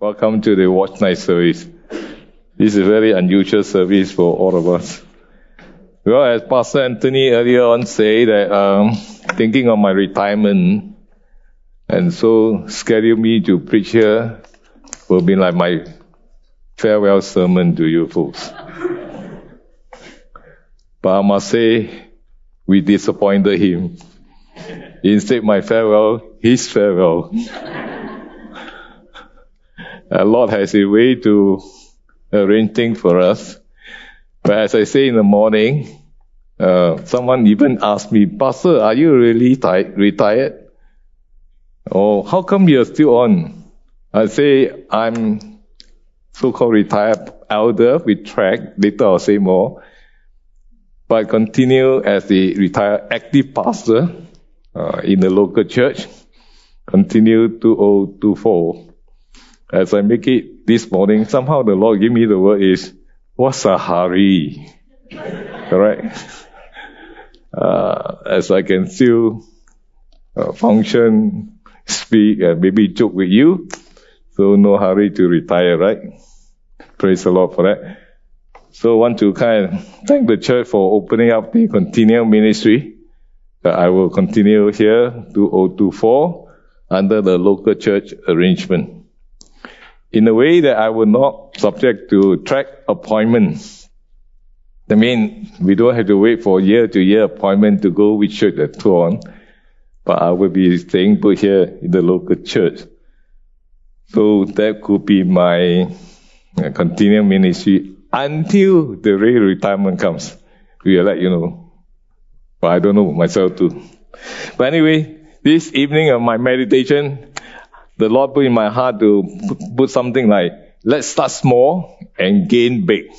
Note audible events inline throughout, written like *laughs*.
Welcome to the Watch Night service. This is a very unusual service for all of us. Well, as Pastor Anthony earlier on said that um, thinking of my retirement, and so schedule me to preach here will be like my farewell sermon to you folks. But I must say, we disappointed him. Instead, my farewell, his farewell. Lord has a way to arrange things for us. But as I say in the morning, uh, someone even asked me, Pastor, are you really ti- retired? Or how come you're still on? I say, I'm so-called retired elder with TRAC. Later I'll say more. But continue as the retired active pastor uh, in the local church. Continue 2024. As I make it this morning, somehow the Lord give me the word is, what's a hurry? Correct? Uh, as I can still uh, function, speak, and maybe joke with you. So no hurry to retire, right? Praise the Lord for that. So want to kind of thank the church for opening up the continuing ministry. That I will continue here 2024 under the local church arrangement in a way that I will not subject to TRAC appointments. I mean, we don't have to wait for year to year appointment to go which church so on. But I will be staying put here in the local church. So that could be my uh, continuing ministry until the real retirement comes. We will let you know. But I don't know myself too. But anyway, this evening of my meditation, the Lord put in my heart to put something like, let's start small and gain big.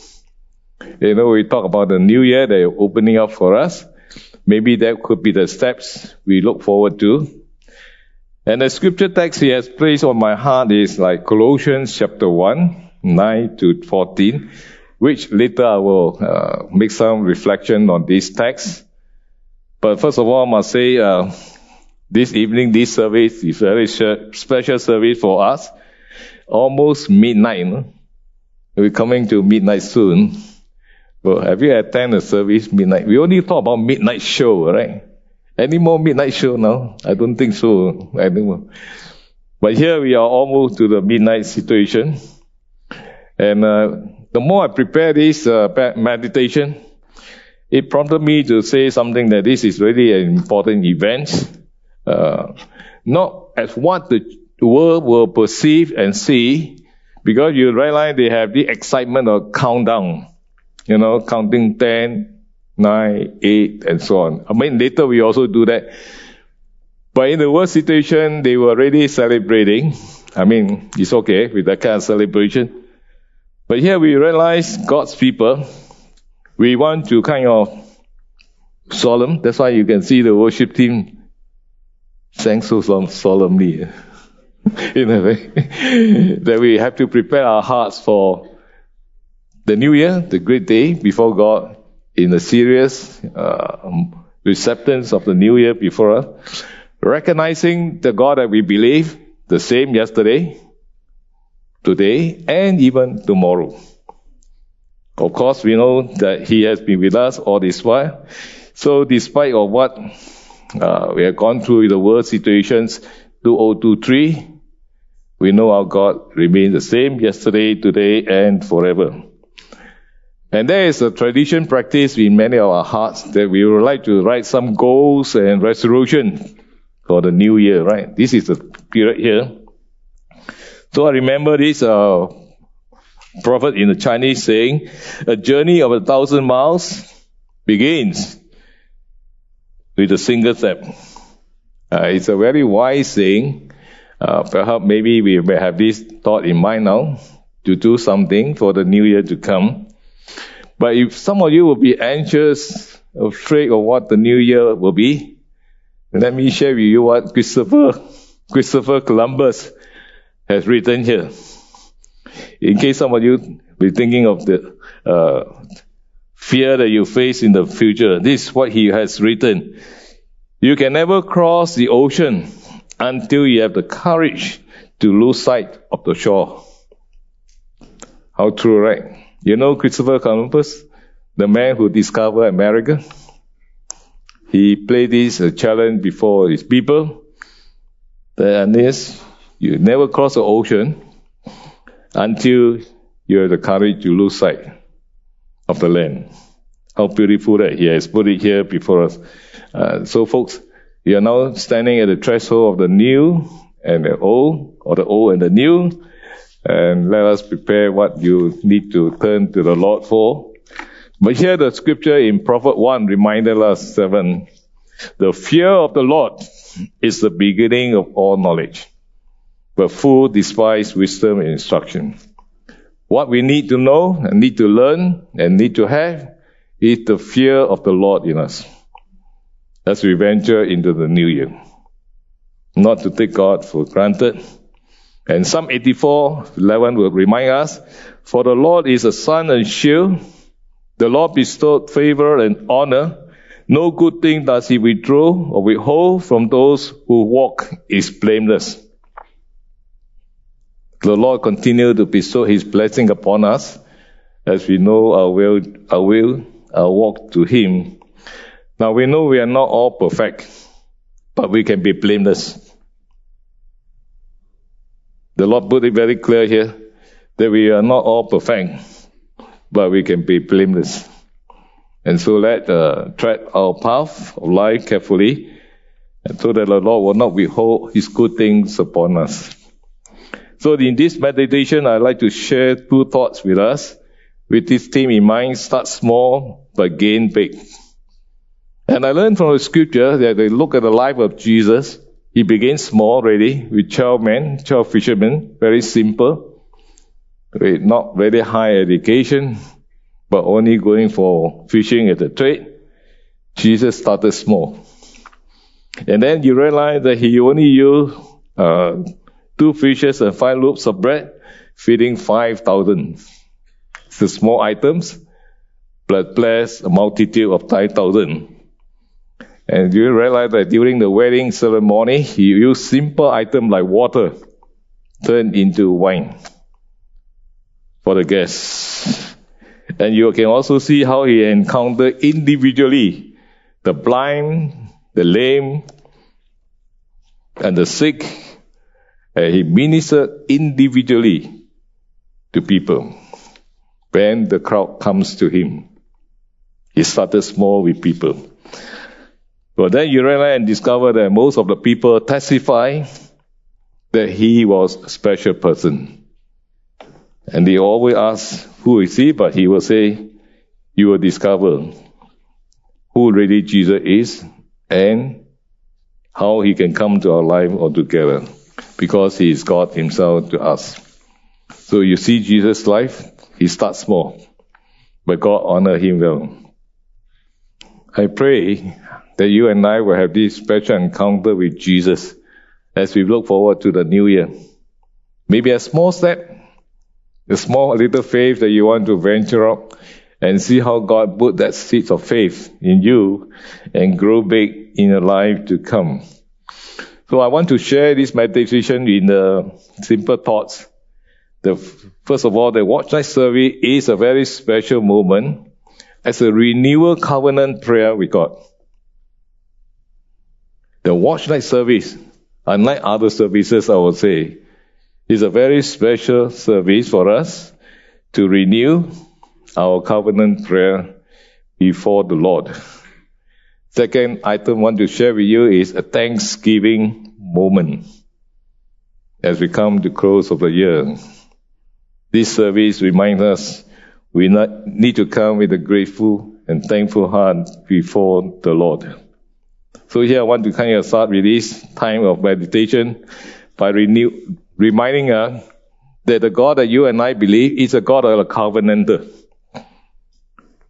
You know, we talk about the new year they're opening up for us. Maybe that could be the steps we look forward to. And the scripture text he has placed on my heart is like Colossians chapter 1, 9 to 14, which later I will uh, make some reflection on this text. But first of all, I must say, uh, this evening, this service is very special service for us. Almost midnight. We're coming to midnight soon. Well, have you attended a service midnight? We only talk about midnight show, right? Any more midnight show now? I don't think so. Don't. But here we are almost to the midnight situation. And uh, the more I prepare this uh, meditation, it prompted me to say something that this is really an important event uh, not as what the world will perceive and see, because you realize they have the excitement of countdown, you know, counting 10, 9, 8, and so on. I mean, later we also do that. But in the world situation, they were already celebrating. I mean, it's okay with that kind of celebration. But here we realize God's people, we want to kind of solemn. That's why you can see the worship team sang so solemnly *laughs* in a way *laughs* that we have to prepare our hearts for the new year, the great day before God, in a serious uh, receptance of the new year before us, recognizing the God that we believe, the same yesterday, today, and even tomorrow. Of course, we know that He has been with us all this while. So, despite of what uh, we have gone through the world situations 2023. We know our God remains the same yesterday, today, and forever. And there is a tradition practice in many of our hearts that we would like to write some goals and resolution for the new year, right? This is the period here. So I remember this uh, prophet in the Chinese saying, a journey of a thousand miles begins with a single step. Uh, it's a very wise saying. Uh, perhaps maybe we may have this thought in mind now to do something for the new year to come. But if some of you will be anxious, afraid of what the new year will be, let me share with you what Christopher, Christopher Columbus has written here. In case some of you be thinking of the uh, fear that you face in the future. This is what he has written. You can never cross the ocean until you have the courage to lose sight of the shore. How true, right? You know Christopher Columbus, the man who discovered America? He played this uh, challenge before his people. And this, you never cross the ocean until you have the courage to lose sight of the land. How beautiful that he has put it here before us. Uh, so, folks, we are now standing at the threshold of the new and the old, or the old and the new. And let us prepare what you need to turn to the Lord for. But here the scripture in Proverbs 1 reminded us 7. The fear of the Lord is the beginning of all knowledge. But fool despise wisdom and instruction. What we need to know and need to learn and need to have is the fear of the Lord in us as we venture into the new year. Not to take God for granted. And Psalm 84, 11 will remind us, For the Lord is a sun and shield. The Lord bestowed favor and honor. No good thing does he withdraw or withhold from those who walk is blameless. The Lord continue to bestow his blessing upon us as we know our will, our will, our walk to him now we know we are not all perfect, but we can be blameless. The Lord put it very clear here that we are not all perfect, but we can be blameless. And so let uh, tread our path of life carefully, and so that the Lord will not withhold His good things upon us. So in this meditation, I'd like to share two thoughts with us. With this theme in mind, start small but gain big. And I learned from the scripture that they look at the life of Jesus. He began small already with 12 men, 12 fishermen, very simple, with not very high education, but only going for fishing as a trade. Jesus started small. And then you realize that he only used uh, two fishes and five loaves of bread, feeding 5,000. The small items, but bless a multitude of 5,000. And you realize that during the wedding ceremony, he used simple items like water turned into wine for the guests. And you can also see how he encountered individually the blind, the lame, and the sick. And he ministered individually to people when the crowd comes to him. He started small with people. But then you realize and discover that most of the people testify that he was a special person. And they always ask, who is he? But he will say, you will discover who really Jesus is and how he can come to our life altogether because he is God himself to us. So you see Jesus' life, he starts small, but God honor him well. I pray that you and I will have this special encounter with Jesus as we look forward to the new year. Maybe a small step, a small little faith that you want to venture up and see how God put that seed of faith in you and grow big in your life to come. So I want to share this meditation in the simple thoughts. The, first of all, the watch night service is a very special moment as a renewal covenant prayer with God. The watch night service, unlike other services, I would say, is a very special service for us to renew our covenant prayer before the Lord. Second item I want to share with you is a Thanksgiving moment as we come to close of the year. This service reminds us we need to come with a grateful and thankful heart before the Lord. So here I want to kind of start with this time of meditation by renew, reminding us that the God that you and I believe is a God of a covenanter.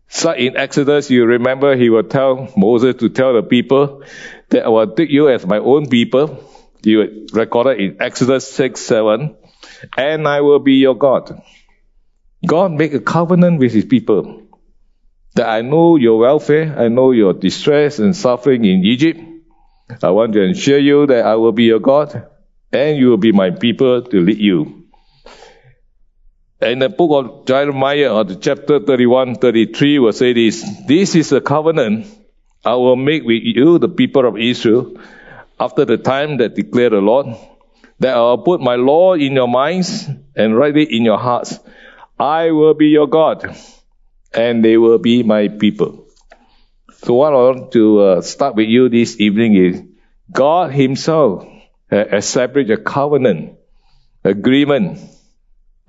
So in Exodus, you remember he will tell Moses to tell the people that I will take you as my own people. You recorded in Exodus 6, 7, and I will be your God. God make a covenant with his people that I know your welfare, I know your distress and suffering in Egypt. I want to assure you that I will be your God and you will be my people to lead you. In the book of Jeremiah, or the chapter 31, 33, will say this This is a covenant I will make with you, the people of Israel, after the time that declare the Lord, that I will put my law in your minds and write it in your hearts. I will be your God, and they will be my people. So what I want to uh, start with you this evening is God Himself has established a covenant, agreement,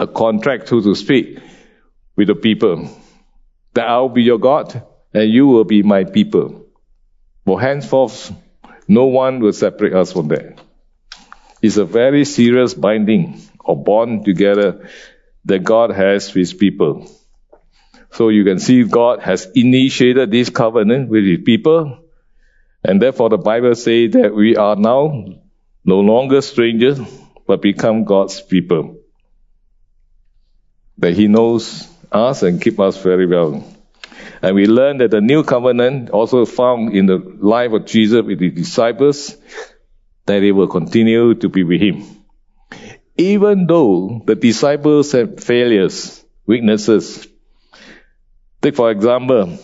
a contract, so to speak, with the people. That I will be your God, and you will be my people. For henceforth, no one will separate us from that. It's a very serious binding or bond together that God has with people. So you can see God has initiated this covenant with his people. And therefore the Bible says that we are now no longer strangers, but become God's people. That he knows us and keep us very well. And we learn that the new covenant also found in the life of Jesus with his disciples, that they will continue to be with him. Even though the disciples had failures, weaknesses. Take for example,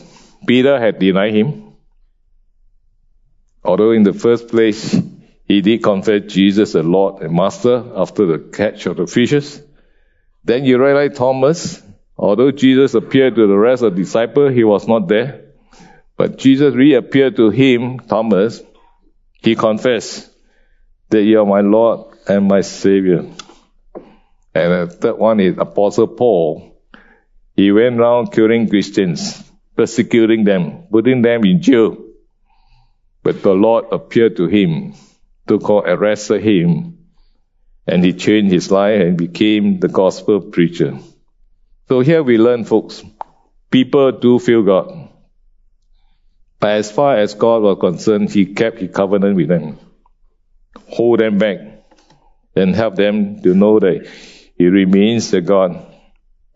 Peter had denied him. Although in the first place, he did confess Jesus as Lord and Master after the catch of the fishes. Then you realize Thomas, Although Jesus appeared to the rest of the disciples, he was not there. But Jesus reappeared to him, Thomas. He confessed that you are my Lord and my Savior. And the third one is Apostle Paul. He went around killing Christians, persecuting them, putting them in jail. But the Lord appeared to him, to call, arrested him, and he changed his life and became the gospel preacher. So here we learn, folks, people do feel God. But as far as God was concerned, He kept His covenant with them, hold them back, and help them to know that He remains the God,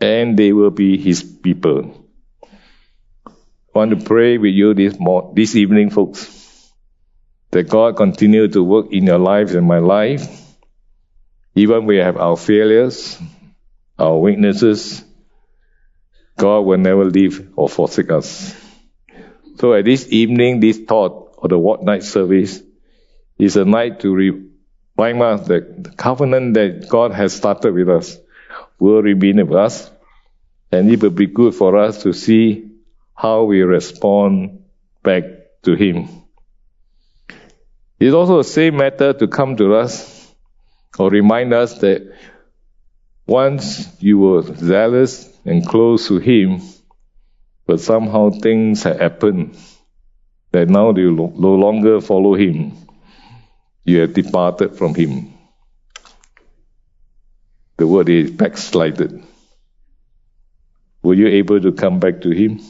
and they will be His people. I want to pray with you this, this evening, folks, that God continue to work in your lives and my life, even we have our failures, our weaknesses, God will never leave or forsake us. So at this evening, this thought of the what night service is a night to remind us that the covenant that God has started with us will remain with us, and it will be good for us to see how we respond back to Him. It's also the same matter to come to us or remind us that once you were zealous and close to Him, but somehow things have happened that now you no longer follow Him. You have departed from Him. The word is backslided. Were you able to come back to Him?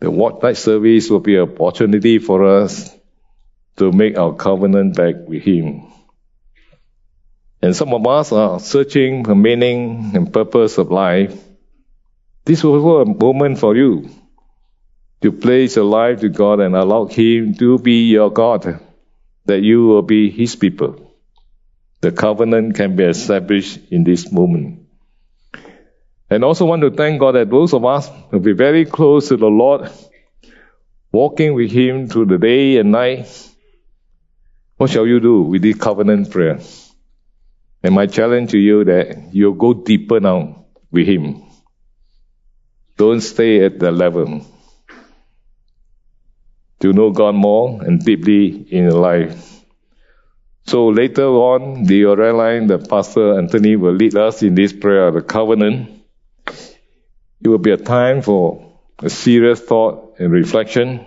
The night service will be an opportunity for us to make our covenant back with Him. And some of us are searching for meaning and purpose of life this was a moment for you to place your life to God and allow Him to be your God, that you will be His people. The covenant can be established in this moment. And also want to thank God that those of us will be very close to the Lord, walking with Him through the day and night. What shall you do with this covenant prayer? And my challenge to you that you'll go deeper now with Him. Don't stay at the level. To know God more and deeply in your life. So later on, the line that Pastor Anthony will lead us in this prayer of the covenant. It will be a time for a serious thought and reflection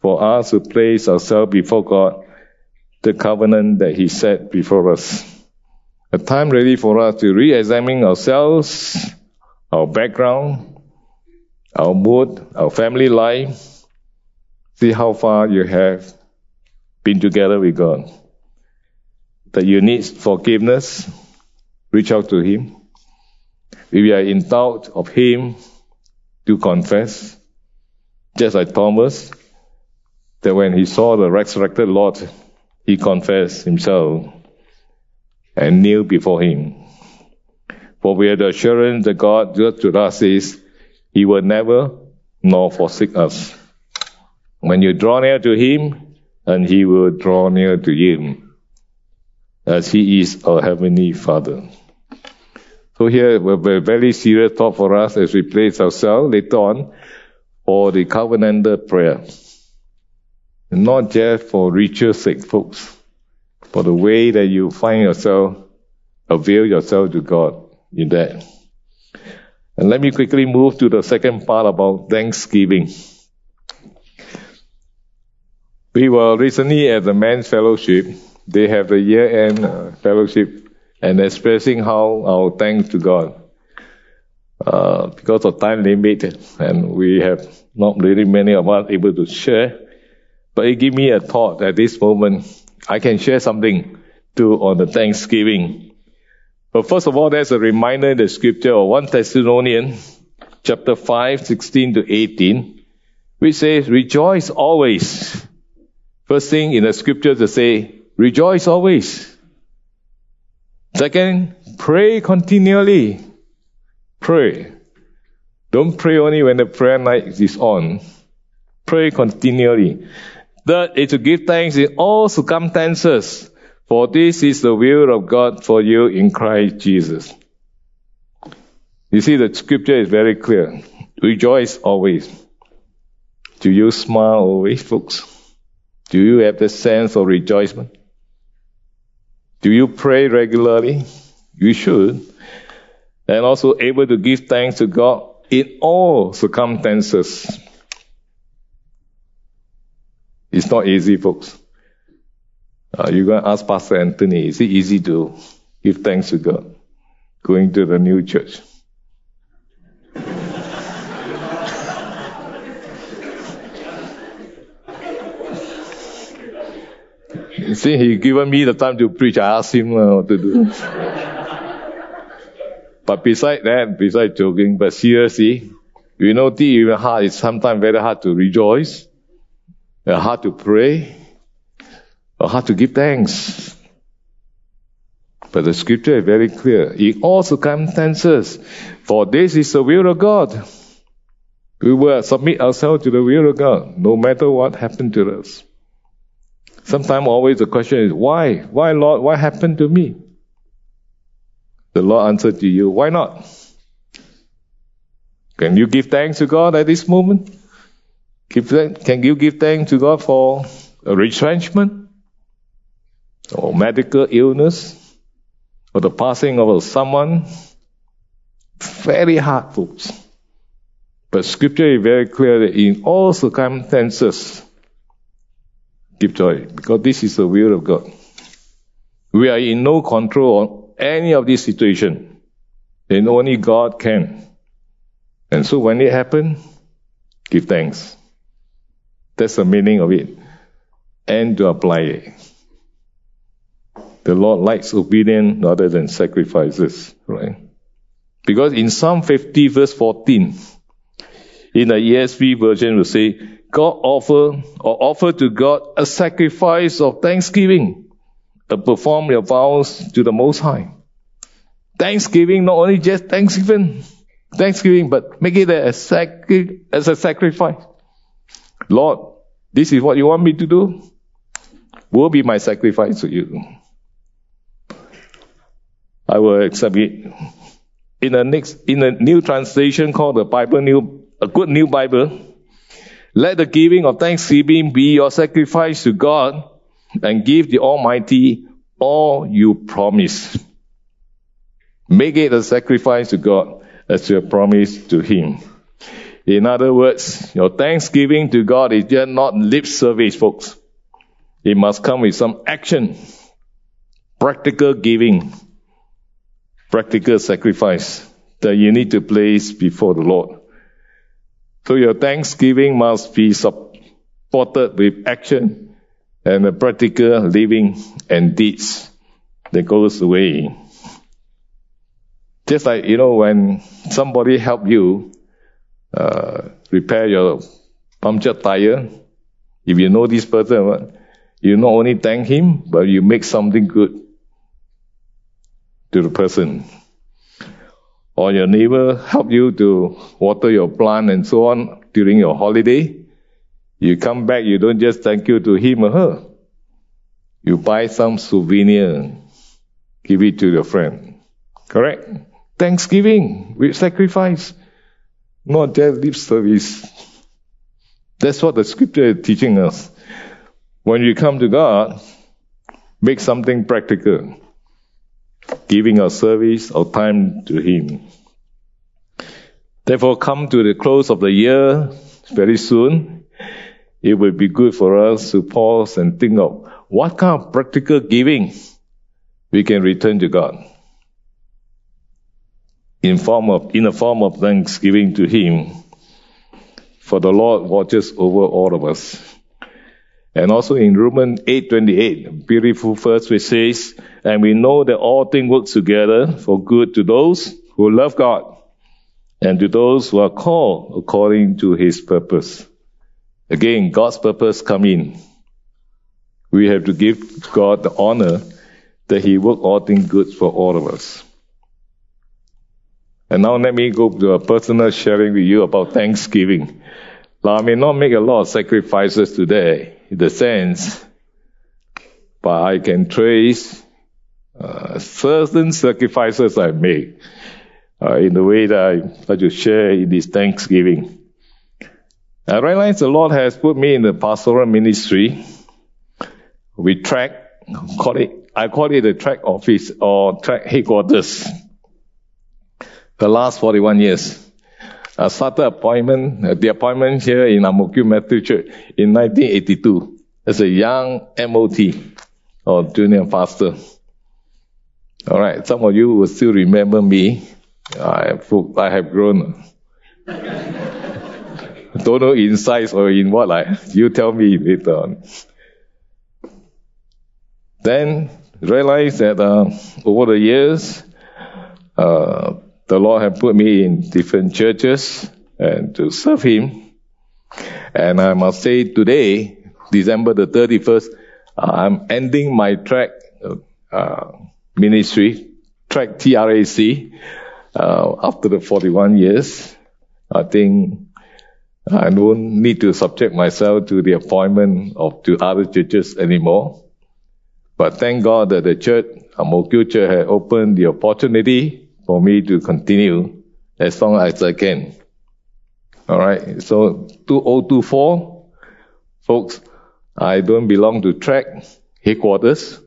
for us to place ourselves before God, the covenant that He set before us. A time ready for us to re-examine ourselves, our background, our mood, our family life, see how far you have been together with God. That you need forgiveness, reach out to Him. If you are in doubt of Him, do confess. Just like Thomas, that when he saw the resurrected Lord, he confessed himself and kneel before Him. For we have the assurance that God just to us is He will never nor forsake us. When you draw near to Him, and He will draw near to you, as He is our Heavenly Father. So here, we have a very serious thought for us as we place ourselves later on for the covenantal prayer. Not just for ritual sake, folks, for the way that you find yourself, avail yourself to God in that. And let me quickly move to the second part about Thanksgiving. We were recently at the men's fellowship. They have the year-end uh, fellowship and expressing how our thanks to God. Uh, because of time limit, and we have not really many of us able to share. But it gave me a thought at this moment. I can share something too on the Thanksgiving. But first of all, there's a reminder in the scripture of 1 Thessalonians chapter 5, 16 to 18, which says, rejoice always. First thing in the scripture to say, rejoice always. Second, pray continually. Pray. Don't pray only when the prayer night is on. Pray continually. Third is to give thanks in all circumstances, for this is the will of God for you in Christ Jesus. You see, the scripture is very clear. Rejoice always. Do you smile always, folks? Do you have the sense of rejoicement? Do you pray regularly? You should. And also able to give thanks to God in all circumstances. It's not easy, folks. Uh, you're going to ask Pastor Anthony, is it easy to give thanks to God going to the new church? See, he given me the time to preach. I asked him uh, what to do. but beside that, beside joking, but seriously, you know, deep in heart, it's sometimes very hard to rejoice, hard to pray, or hard to give thanks. But the scripture is very clear. In all circumstances, for this is the will of God. We will submit ourselves to the will of God, no matter what happened to us. Sometimes always the question is, why? Why, Lord? What happened to me? The Lord answered to you, why not? Can you give thanks to God at this moment? Can you give thanks to God for a retrenchment? Or medical illness? Or the passing of someone? Very hard, folks. But scripture is very clear that in all circumstances, give joy because this is the will of God. We are in no control on any of this situation. And only God can. And so when it happens, give thanks. That's the meaning of it. And to apply it. The Lord likes obedience rather than sacrifices, right? Because in Psalm 50 verse 14, in the ESV version will say, God offer or offer to God a sacrifice of thanksgiving to perform your vows to the Most High. Thanksgiving, not only just thanksgiving, thanksgiving, but make it a sacri- as a sacrifice. Lord, this is what you want me to do. Will be my sacrifice to you. I will accept it. In the next, in a new translation called the Bible New, a Good New Bible, let the giving of thanksgiving be your sacrifice to God and give the Almighty all you promise. Make it a sacrifice to God as you promise to Him. In other words, your thanksgiving to God is just not lip service, folks. It must come with some action, practical giving, practical sacrifice that you need to place before the Lord. So your thanksgiving must be supported with action and a practical living and deeds that goes away. Just like, you know, when somebody help you uh, repair your punctured tire, if you know this person, you not only thank him, but you make something good to the person. or your neighbor help you to water your plant and so on during your holiday, you come back, you don't just thank you to him or her. You buy some souvenir, give it to your friend. Correct? Thanksgiving with sacrifice, not just lip service. That's what the scripture is teaching us. When you come to God, make something practical, giving our service or time to Him. Therefore, come to the close of the year very soon. It will be good for us to pause and think of what kind of practical giving we can return to God in form of in a form of thanksgiving to Him. For the Lord watches over all of us. And also in Romans 8:28, beautiful verse which says, "And we know that all things work together for good to those who love God, and to those who are called according to His purpose." Again, God's purpose come in. We have to give God the honor that He work all things good for all of us. And now let me go to a personal sharing with you about Thanksgiving. Now, I may not make a lot of sacrifices today, in the sense, but I can trace uh, certain sacrifices I make uh, in the way that I like to share in this Thanksgiving. I realize the Lord has put me in the pastoral ministry. We TRAC, call it, I call it the TRAC office or TRAC headquarters the last 41 years. I started appointment, uh, the appointment here in Mo Methodist Church in 1982 as a young MOT or junior pastor. All right, some of you will still remember me. I have, I have grown. *laughs* Don't know in size or in what. Like, you tell me later on. Then realize that uh, over the years, uh, the Lord has put me in different churches and to serve Him. And I must say today, December the 31st, I'm ending my TRAC uh, ministry, track TRAC, uh, after the 41 years. I think I don't need to subject myself to the appointment of to other churches anymore. But thank God that the church, Mo Church, has opened the opportunity for me to continue as long as I can. All right. So 2024, folks, I don't belong to TRAC headquarters,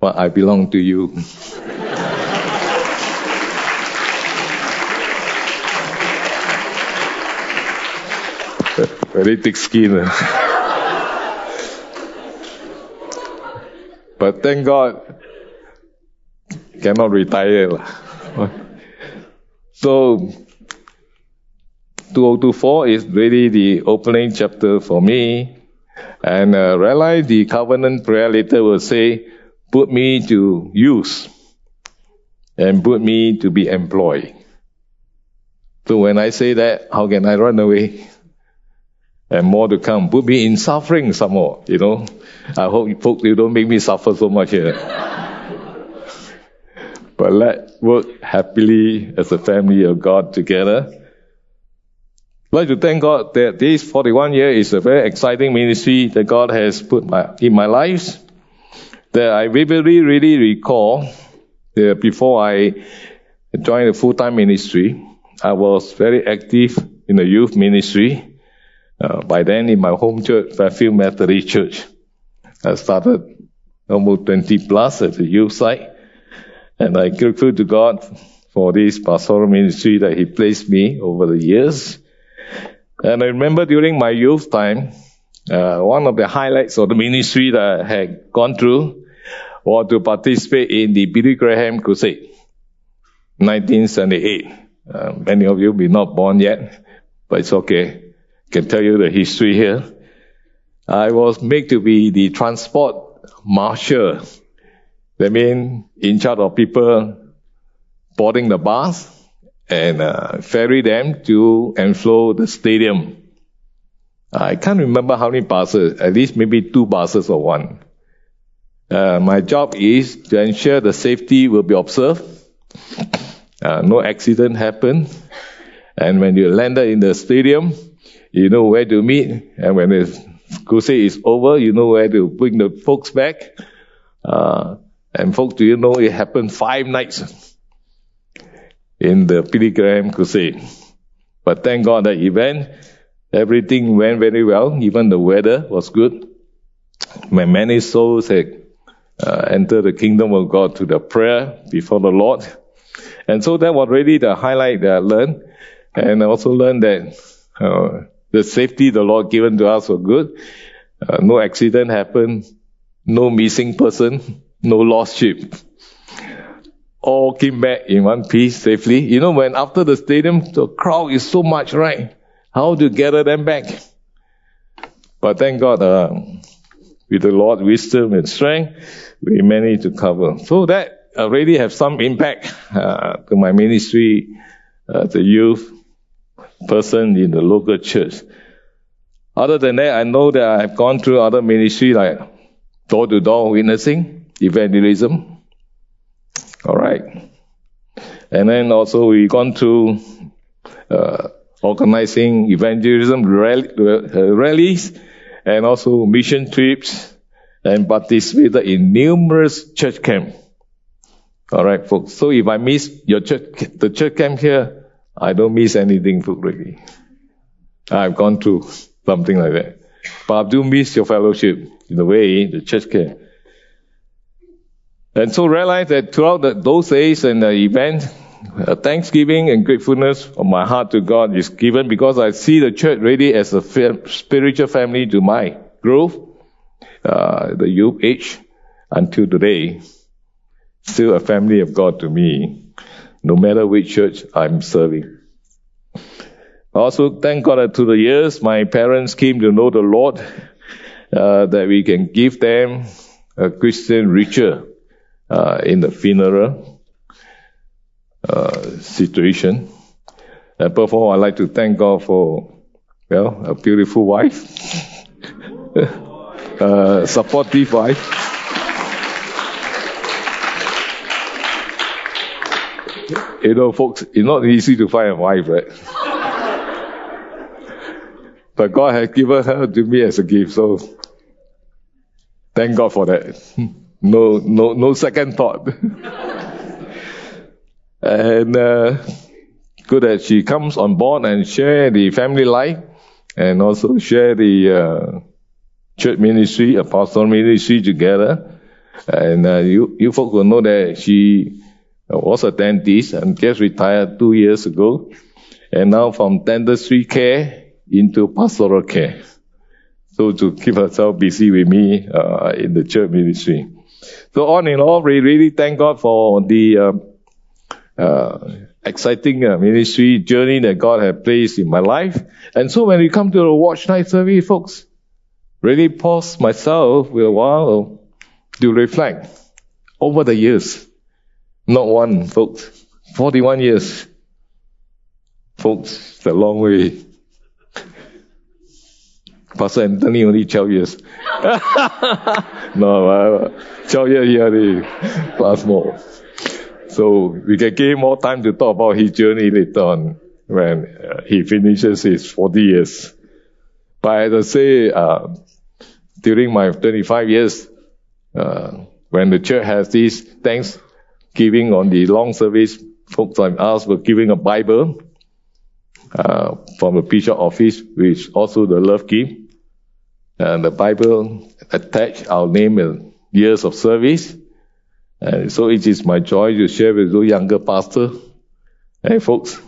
but I belong to you. *laughs* Very thick skin. *laughs* but thank God, cannot retire. *laughs* So 2024 is really the opening chapter for me. And uh, realize the covenant prayer later will say, put me to use and put me to be employed. So when I say that, how can I run away? And more to come. Put me in suffering some more, you know. I hope folks you don't make me suffer so much here but let work happily as a family of God together. I'd like to thank God that this 41 year is a very exciting ministry that God has put my, in my life. That I vividly really recall that before I joined the full-time ministry, I was very active in the youth ministry. Uh, by then in my home church, Fairfield Methodist Church. I started almost 20 plus at the youth side. And I'm grateful to God for this pastoral ministry that He placed me over the years. And I remember during my youth time, uh, one of the highlights of the ministry that I had gone through was to participate in the Billy Graham Crusade, 1978. Uh, many of you may not born yet, but it's okay. I can tell you the history here. I was made to be the transport marshal that means in charge of people boarding the bus and uh, ferry them to and flow the stadium. I can't remember how many buses, at least maybe two buses or one. Uh, my job is to ensure the safety will be observed Uh, no accident happened. And when you landed in the stadium, you know where to meet. And when the crusade is over, you know where to bring the folks back. Uh, and folks, do you know it happened five nights in the Graham crusade. But thank God that event, everything went very well. Even the weather was good. Many souls had uh, entered the kingdom of God through the prayer before the Lord. And so that was really the highlight that I learned. And I also learned that uh, the safety the Lord given to us was good. Uh, no accident happened, no missing person, no lost sheep. All came back in one piece safely. You know, when after the stadium, the crowd is so much, right? How to gather them back? But thank God, uh, with the Lord's wisdom and strength, we managed to cover. So that already have some impact uh, to my ministry as a youth person in the local church. Other than that, I know that I've gone through other ministry like door-to-door witnessing, evangelism. All right. And then also we've gone to uh, organizing evangelism uh, rallies and also mission trips and participated in numerous church camp. All right, folks. So if I miss your church, the church camp here, I don't miss anything, folks, really. I've gone through something like that. But I do miss your fellowship in a way, the church camp. And so realize that throughout the, those days and the event, uh, thanksgiving and gratefulness of my heart to God is given because I see the church really as a spiritual family to my growth, uh, the youth age until today. Still a family of God to me, no matter which church I'm serving. Also, thank God that through the years, my parents came to know the Lord, uh, that we can give them a Christian ritual uh, in the funeral uh, situation. And above all, I'd like to thank God for, well, a beautiful wife, *laughs* a supportive wife. You know, folks, it's not easy to find a wife, right? but God has given her to me as a gift, so thank God for that. *laughs* No, no, no second thought. *laughs* and uh, good that she comes on board and share the family life, and also share the uh, church ministry, apostle ministry together. And uh, you, you folks will know that she was a dentist and just retired two years ago, and now from dentistry care into pastoral care. So to keep herself busy with me uh, in the church ministry. So on and all, we really thank God for the uh, uh, exciting uh, ministry journey that God has placed in my life. And so when we come to the watch night service, folks, really pause myself with a while to reflect over the years. Not one, folks. 41 years. Folks, it's a long way. Pastor Anthony only 12 years. *laughs* no, uh, 12 years he already plus more. So we can give more time to talk about his journey later on when uh, he finishes his 40 years. But as I say, uh, during my 25 years, uh, when the church has this thanksgiving on the long service, folks like us were giving a Bible uh, from the bishop office, which also the love gift. And the Bible attached our name and years of service. And so it is my joy to share with you younger pastor. Hey folks,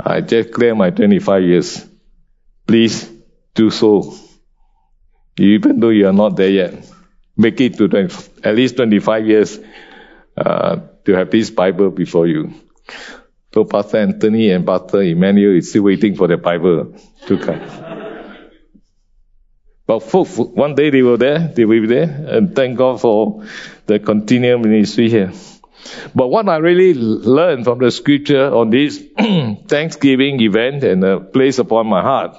I just cleared my 25 years. Please do so. Even though you are not there yet, make it to 20, at least 25 years uh, to have this Bible before you. So Pastor Anthony and Pastor Emmanuel is still waiting for the Bible to come. But one day they were there, they will be there, and thank God for the continual ministry here. But what I really learned from the scripture on this *clears throat* Thanksgiving event and uh, place upon my heart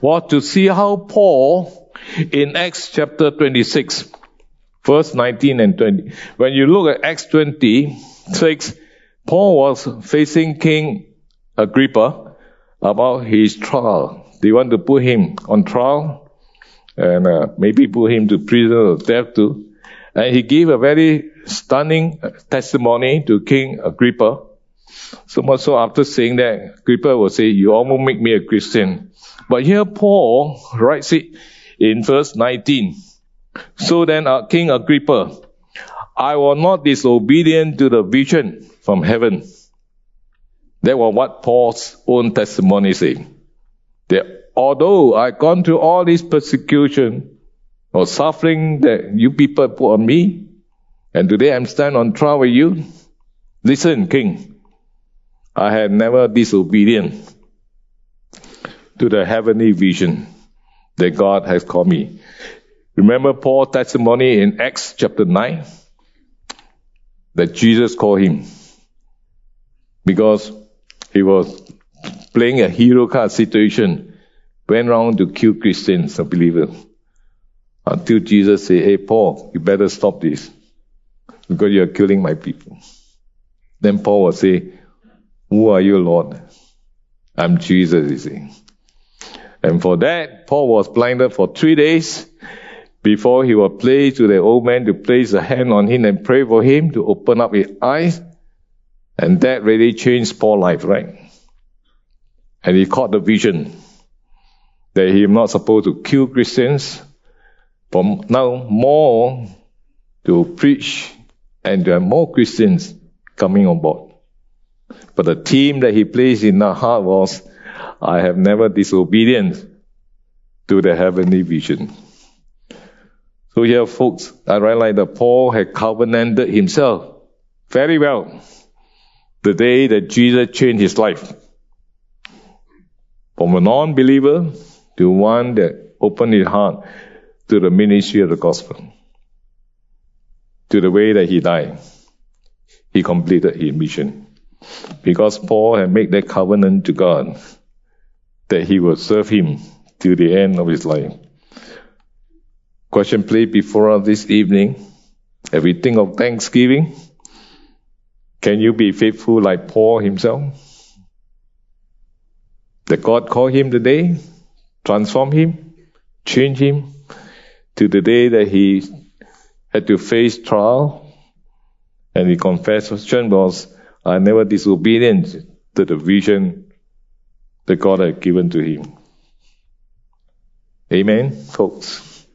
was to see how Paul in Acts chapter 26, verse 19 and 20, when you look at Acts 26, Paul was facing King Agrippa about his trial. They want to put him on trial and uh, maybe put him to prison or death too. And he gave a very stunning testimony to King Agrippa. So much so after saying that, Agrippa will say, you almost make me a Christian. But here Paul writes it in verse 19. So then, uh, King Agrippa, I was not disobedient to the vision from heaven. That was what Paul's own testimony said. That although I've gone through all this persecution or suffering that you people put on me, and today I'm standing on trial with you, listen, King, I have never disobedient to the heavenly vision that God has called me. Remember Paul's testimony in Acts chapter 9? that Jesus called him because he was playing a hero card situation, went around to kill Christians, a believer. Until Jesus said, Hey, Paul, you better stop this because you're killing my people. Then Paul will say, Who are you, Lord? I'm Jesus, he said. And for that, Paul was blinded for three days before he was play to the old man to place a hand on him and pray for him to open up his eyes. And that really changed Paul's life, right? And he caught the vision that he is not supposed to kill Christians, but now more to preach and there are more Christians coming on board. But the theme that he placed in the heart was, I have never disobedient to the heavenly vision. So here, folks, I realize that Paul had covenanted himself very well the day that Jesus changed his life. From a non-believer to one that opened his heart to the ministry of the gospel. To the way that he died. He completed his mission. Because Paul had made that covenant to God that he would serve him till the end of his life. Question played before us this evening. Have we think of Thanksgiving? Can you be faithful like Paul himself? That God called him today, transform him, change him to the day that he had to face trial and he confessed was, I never disobedient to the vision that God had given to him. Amen, folks.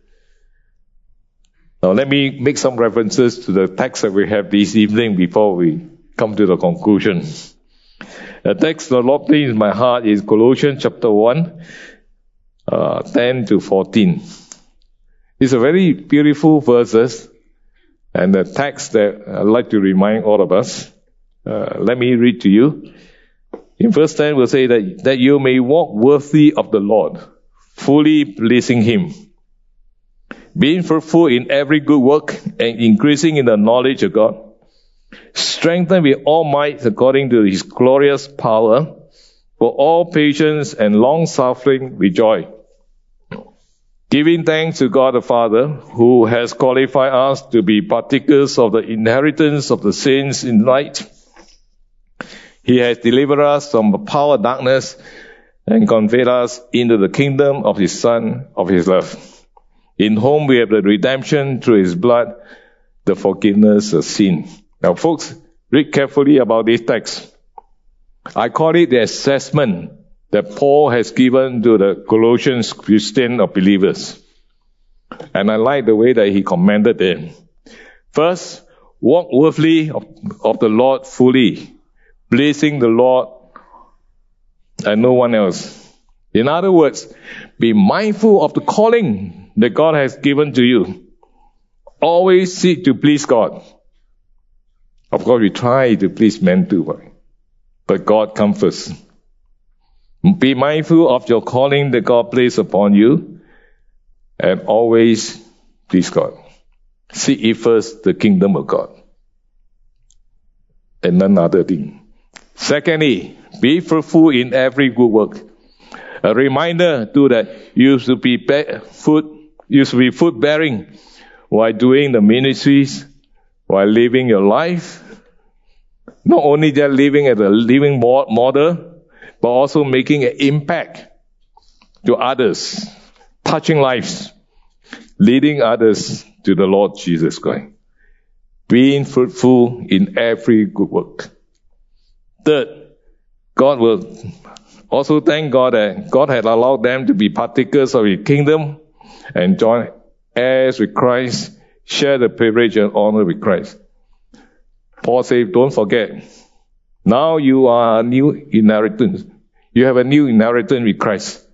Now, let me make some references to the text that we have this evening before we come to the conclusion. The text the Lord in my heart is Colossians chapter 1, uh, 10 to 14. It's a very beautiful verses and the text that I'd like to remind all of us. Uh, let me read to you. In verse 10, we'll say that, that you may walk worthy of the Lord, fully pleasing Him being fruitful in every good work and increasing in the knowledge of God, strengthened with all might according to his glorious power, for all patience and long suffering with joy. Giving thanks to God the Father, who has qualified us to be partakers of the inheritance of the saints in light. He has delivered us from the power of darkness and conveyed us into the kingdom of his Son of his love in whom we have the redemption through his blood, the forgiveness of sin. Now, folks, read carefully about this text. I call it the assessment that Paul has given to the Colossians Christian or believers. And I like the way that he commended them. First, walk worthily of, of the Lord fully, pleasing the Lord and no one else. In other words, be mindful of the calling that God has given to you. Always seek to please God. Of course, we try to please men too, but God comes first. Be mindful of your calling that God placed upon you and always please God. Seek ye first the kingdom of God and none other thing. Secondly, be fruitful in every good work. A reminder to that you should be food used to be food bearing while doing the ministries, while living your life. Not only they're living as a living model, but also making an impact to others, touching lives, leading others to the Lord Jesus Christ, being fruitful in every good work. Third, God will also thank God that God had allowed them to be partakers of His kingdom and join heirs with Christ, share the privilege and honor with Christ. Paul said, don't forget, now you are a new inheritance. You have a new inheritance with Christ.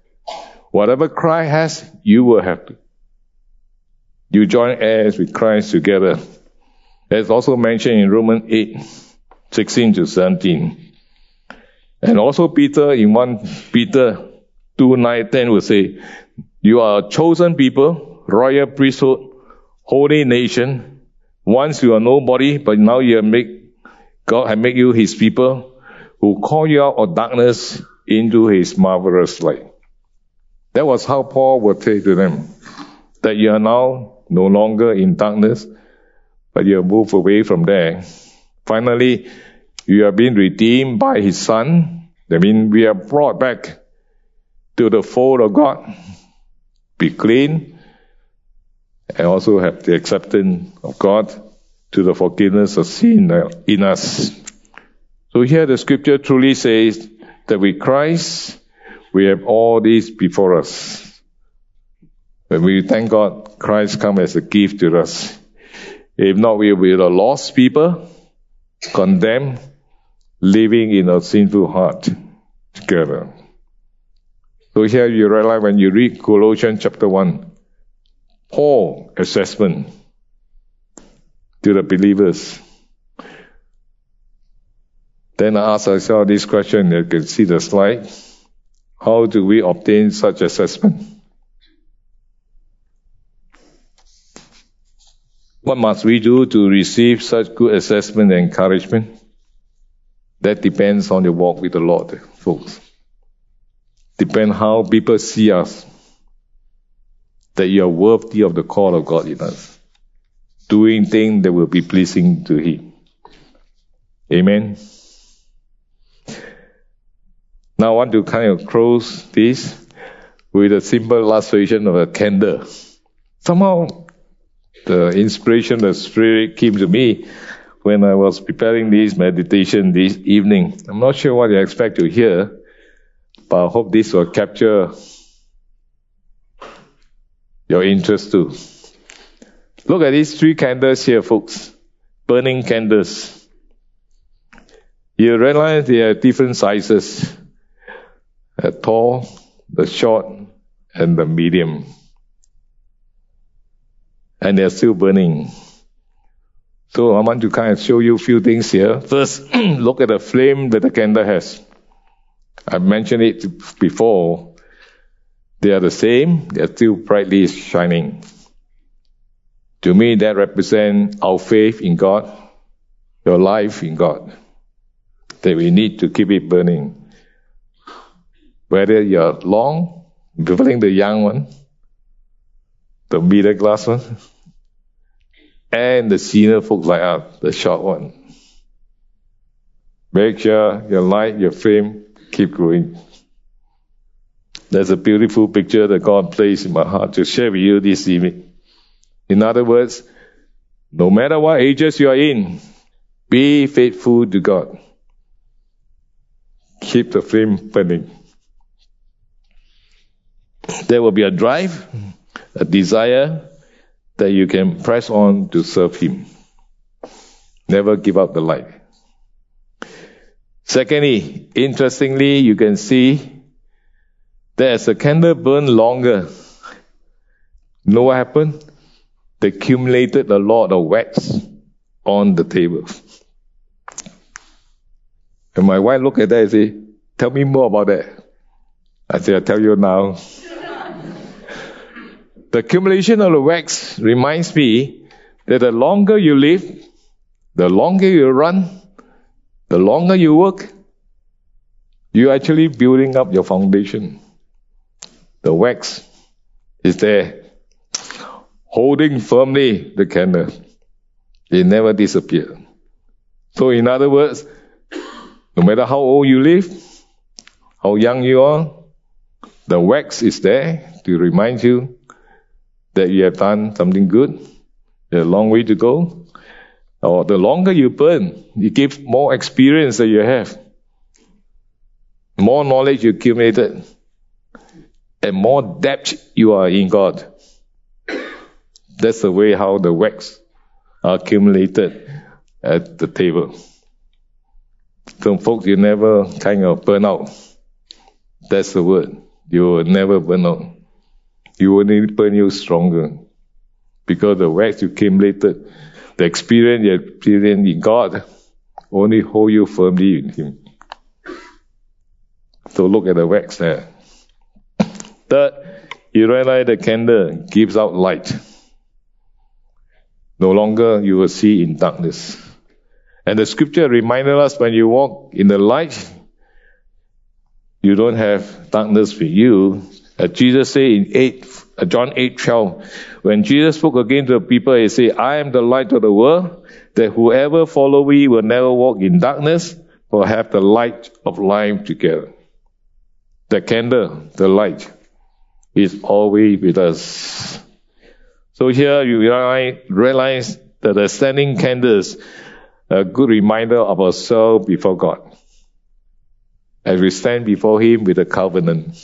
Whatever Christ has, you will have to. You join heirs with Christ together. As also mentioned in Romans 8, 16 to 17. And also Peter in 1 Peter 2, 9, 10 will say, You are a chosen people, royal priesthood, holy nation. Once you are nobody, but now you made, God has made you his people who call you out of darkness into his marvelous light. That was how Paul would say to them, that you are now no longer in darkness, but you have moved away from there. Finally, you have been redeemed by his son. That means we are brought back to the fold of God. Be clean and also have the acceptance of God to the forgiveness of sin in us. So here the scripture truly says that with Christ, we have all this before us. When we thank God, Christ come as a gift to us. If not, we will be the lost people, condemned, living in a sinful heart together. So here you realize when you read Colossians chapter 1, Paul assessment to the believers. Then I ask ourselves this question, you can see the slide. How do we obtain such assessment? What must we do to receive such good assessment and encouragement? That depends on your walk with the Lord, folks. Depend how people see us. That you are worthy of the call of God in us. Doing things that will be pleasing to Him. Amen. Now I want to kind of close this with a simple illustration of a candle. Somehow the inspiration, the spirit came to me when I was preparing this meditation this evening. I'm not sure what you expect to hear, but I hope this will capture your interest too. Look at these three candles here, folks. Burning candles. You realize they are different sizes the tall, the short, and the medium. And they're still burning. So I want to kind of show you a few things here. First, *clears throat* look at the flame that the candle has. I mentioned it before. They are the same. They're still brightly shining. To me, that represents our faith in God, your life in God. That we need to keep it burning whether you're long, preferring the young one, the middle class one, and the senior folks like us, the short one. Make sure your light, your flame keep growing. There's a beautiful picture that God placed in my heart to share with you this evening. In other words, no matter what ages you are in, be faithful to God. Keep the flame burning. There will be a drive, a desire that you can press on to serve Him. Never give up the light. Secondly, interestingly, you can see that as the candle burned longer, you know what happened? They accumulated a lot of wax on the table. And my wife looked at that and said, Tell me more about that. I said, I'll tell you now. *laughs* The accumulation of the wax reminds me that the longer you live, the longer you run, the longer you work, you're actually building up your foundation. The wax is there, holding firmly the candle. It never disappears. So in other words, No matter how old you live, how young you are, the wax is there to remind you that you have done something good. There's a long way to go. Or the longer you burn, it gives more experience that you have, more knowledge you accumulated, and more depth you are in God. That's the way how the wax accumulated at the table. Some folks, you never kind of burn out. That's the word. You will never burn out. You only burn you stronger. Because the wax you accumulated, the experience you experienced in God, only hold you firmly in Him. So look at the wax there. Third, you realize the candle gives out light. No longer you will see in darkness. And the scripture reminded us when you walk in the light, you don't have darkness with you. As Jesus said in 8, uh, John 8, 12, when Jesus spoke again to the people, he said, I am the light of the world, that whoever follow me will never walk in darkness, but have the light of life together. The candle, the light, is always with us. So here you realize that the standing candles a good reminder of ourselves before God as we stand before Him with a covenant.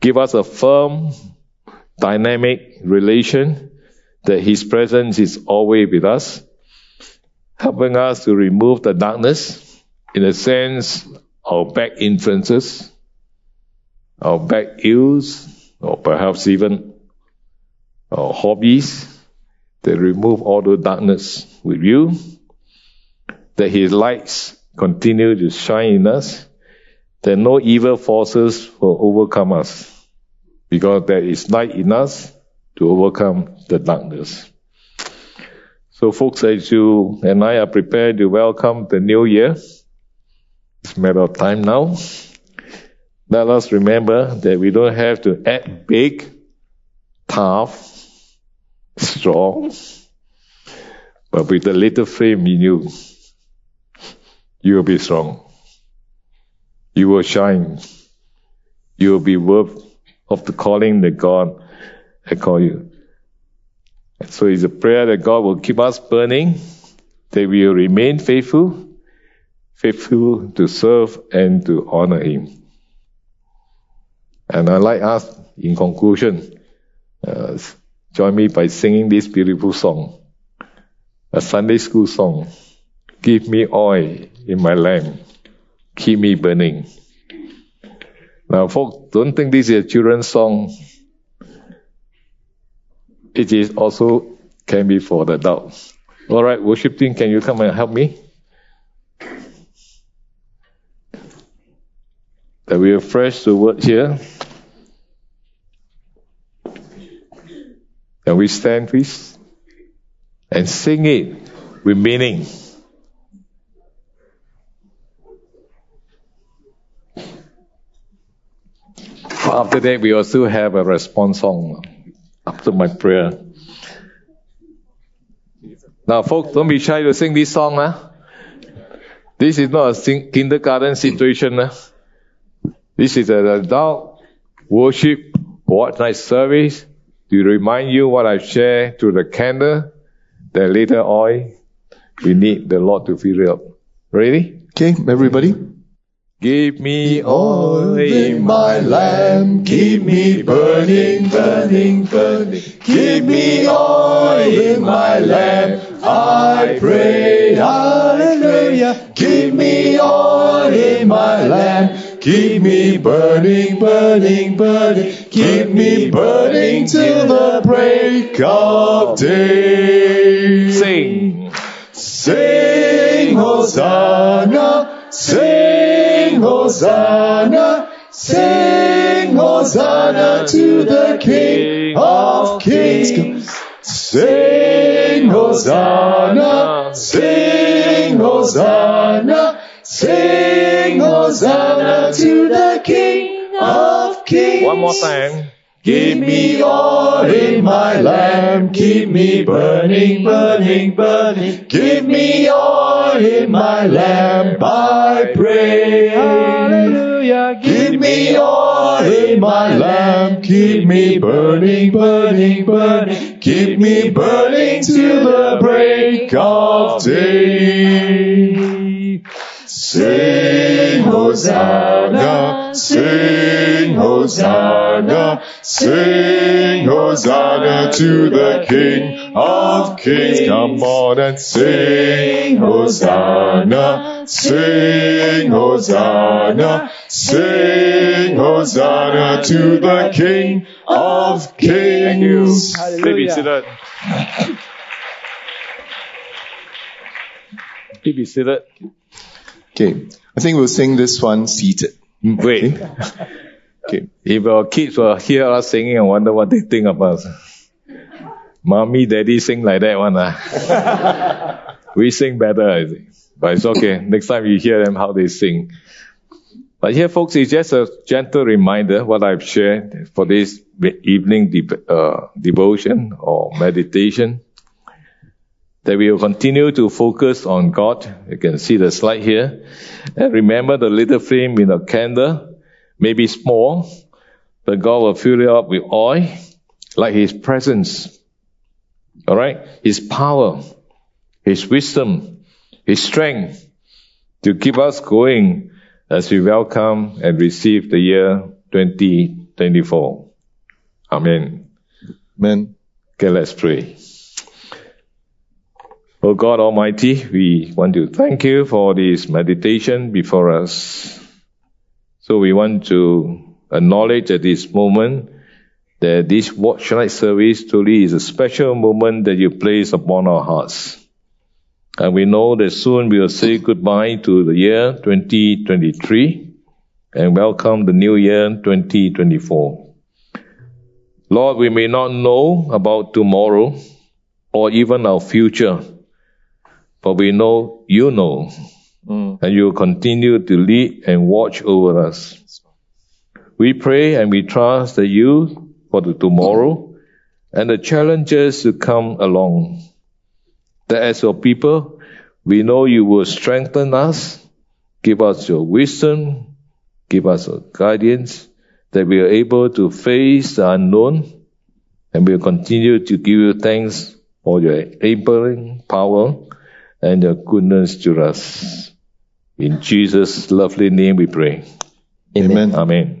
Give us a firm, dynamic relation that His presence is always with us, helping us to remove the darkness, in a sense, our back influences, our back ills, or perhaps even our hobbies that remove all the darkness with you, that His lights continue to shine in us, that no evil forces will overcome us, because there is light in us to overcome the darkness. So folks, as you and I are prepared to welcome the new year, it's a matter of time now. Let us remember that we don't have to act big, tough, strong, but with a little flame in you, you will be strong. You will shine. You will be worth of the calling that God has called you. And so it's a prayer that God will keep us burning, that we will remain faithful, faithful to serve and to honor Him. And I'd like us, in conclusion, uh, join me by singing this beautiful song a Sunday school song. Give me oil in my lamp. Keep me burning. Now, folks, don't think this is a children's song. It is also can be for the adults. All right, worship team, can you come and help me? That we are fresh the word here. Can we stand, please? and sing it with meaning. After that, we also have a response song after my prayer. Now, folks, don't be shy to sing this song. Huh? This is not a sing- kindergarten situation. Huh? This is an adult worship, night service to remind you what I share through the candle the little oil, we need the Lord to fill it up. Ready? Okay, everybody. Give me oil in my lamp, keep me burning, burning, burning. Give me oil in my lamp, I pray, hallelujah. Give me oil in my lamp, keep me burning, burning, burning. Keep me burning till the break of day. Sing. Sing, Hosanna, sing, Hosanna, sing, Hosanna to the King of Kings. Sing, Hosanna, sing, Hosanna, Hosanna to the King of Kings. One more time. Give me oil in my lamp, keep me burning, burning, burning. Give me oil in my lamp, I pray. Hallelujah. Give me oil in my lamp, keep me burning, burning, burning. Keep me burning till the break of day. Sing Hosanna, sing Hosanna, sing Hosanna to the King of Kings. Come on and sing Hosanna, sing Hosanna, sing Hosanna to the King of Kings. Please be seated. Please be seated. Okay, I think we'll sing this one seated. Wait. *laughs* Okay. If our kids will hear us singing, I wonder what they think of us. Mommy, daddy sing like that one. Ah. *laughs* we sing better, I think. But it's okay. Next time you hear them, how they sing. But here, folks, it's just a gentle reminder what I've shared for this evening de- uh, devotion or meditation. That we will continue to focus on God. You can see the slide here. And remember the little flame in a candle, maybe small, but God will fill it up with oil, like His presence. Alright? His power, His wisdom, His strength to keep us going as we welcome and receive the year 2024. Amen. Amen. Okay, let's pray. Oh God Almighty, we want to thank you for this meditation before us. So we want to acknowledge at this moment that this watch night service truly is a special moment that you place upon our hearts. And we know that soon we will say goodbye to the year 2023 and welcome the new year 2024. Lord, we may not know about tomorrow or even our future, but we know you know, mm. and you will continue to lead and watch over us. We pray and we trust that you for the tomorrow and the challenges to come along. That as your people, we know you will strengthen us, give us your wisdom, give us your guidance, that we are able to face the unknown, and we'll continue to give you thanks for your enabling power and your goodness to us. In Jesus' lovely name we pray. Amen. Amen.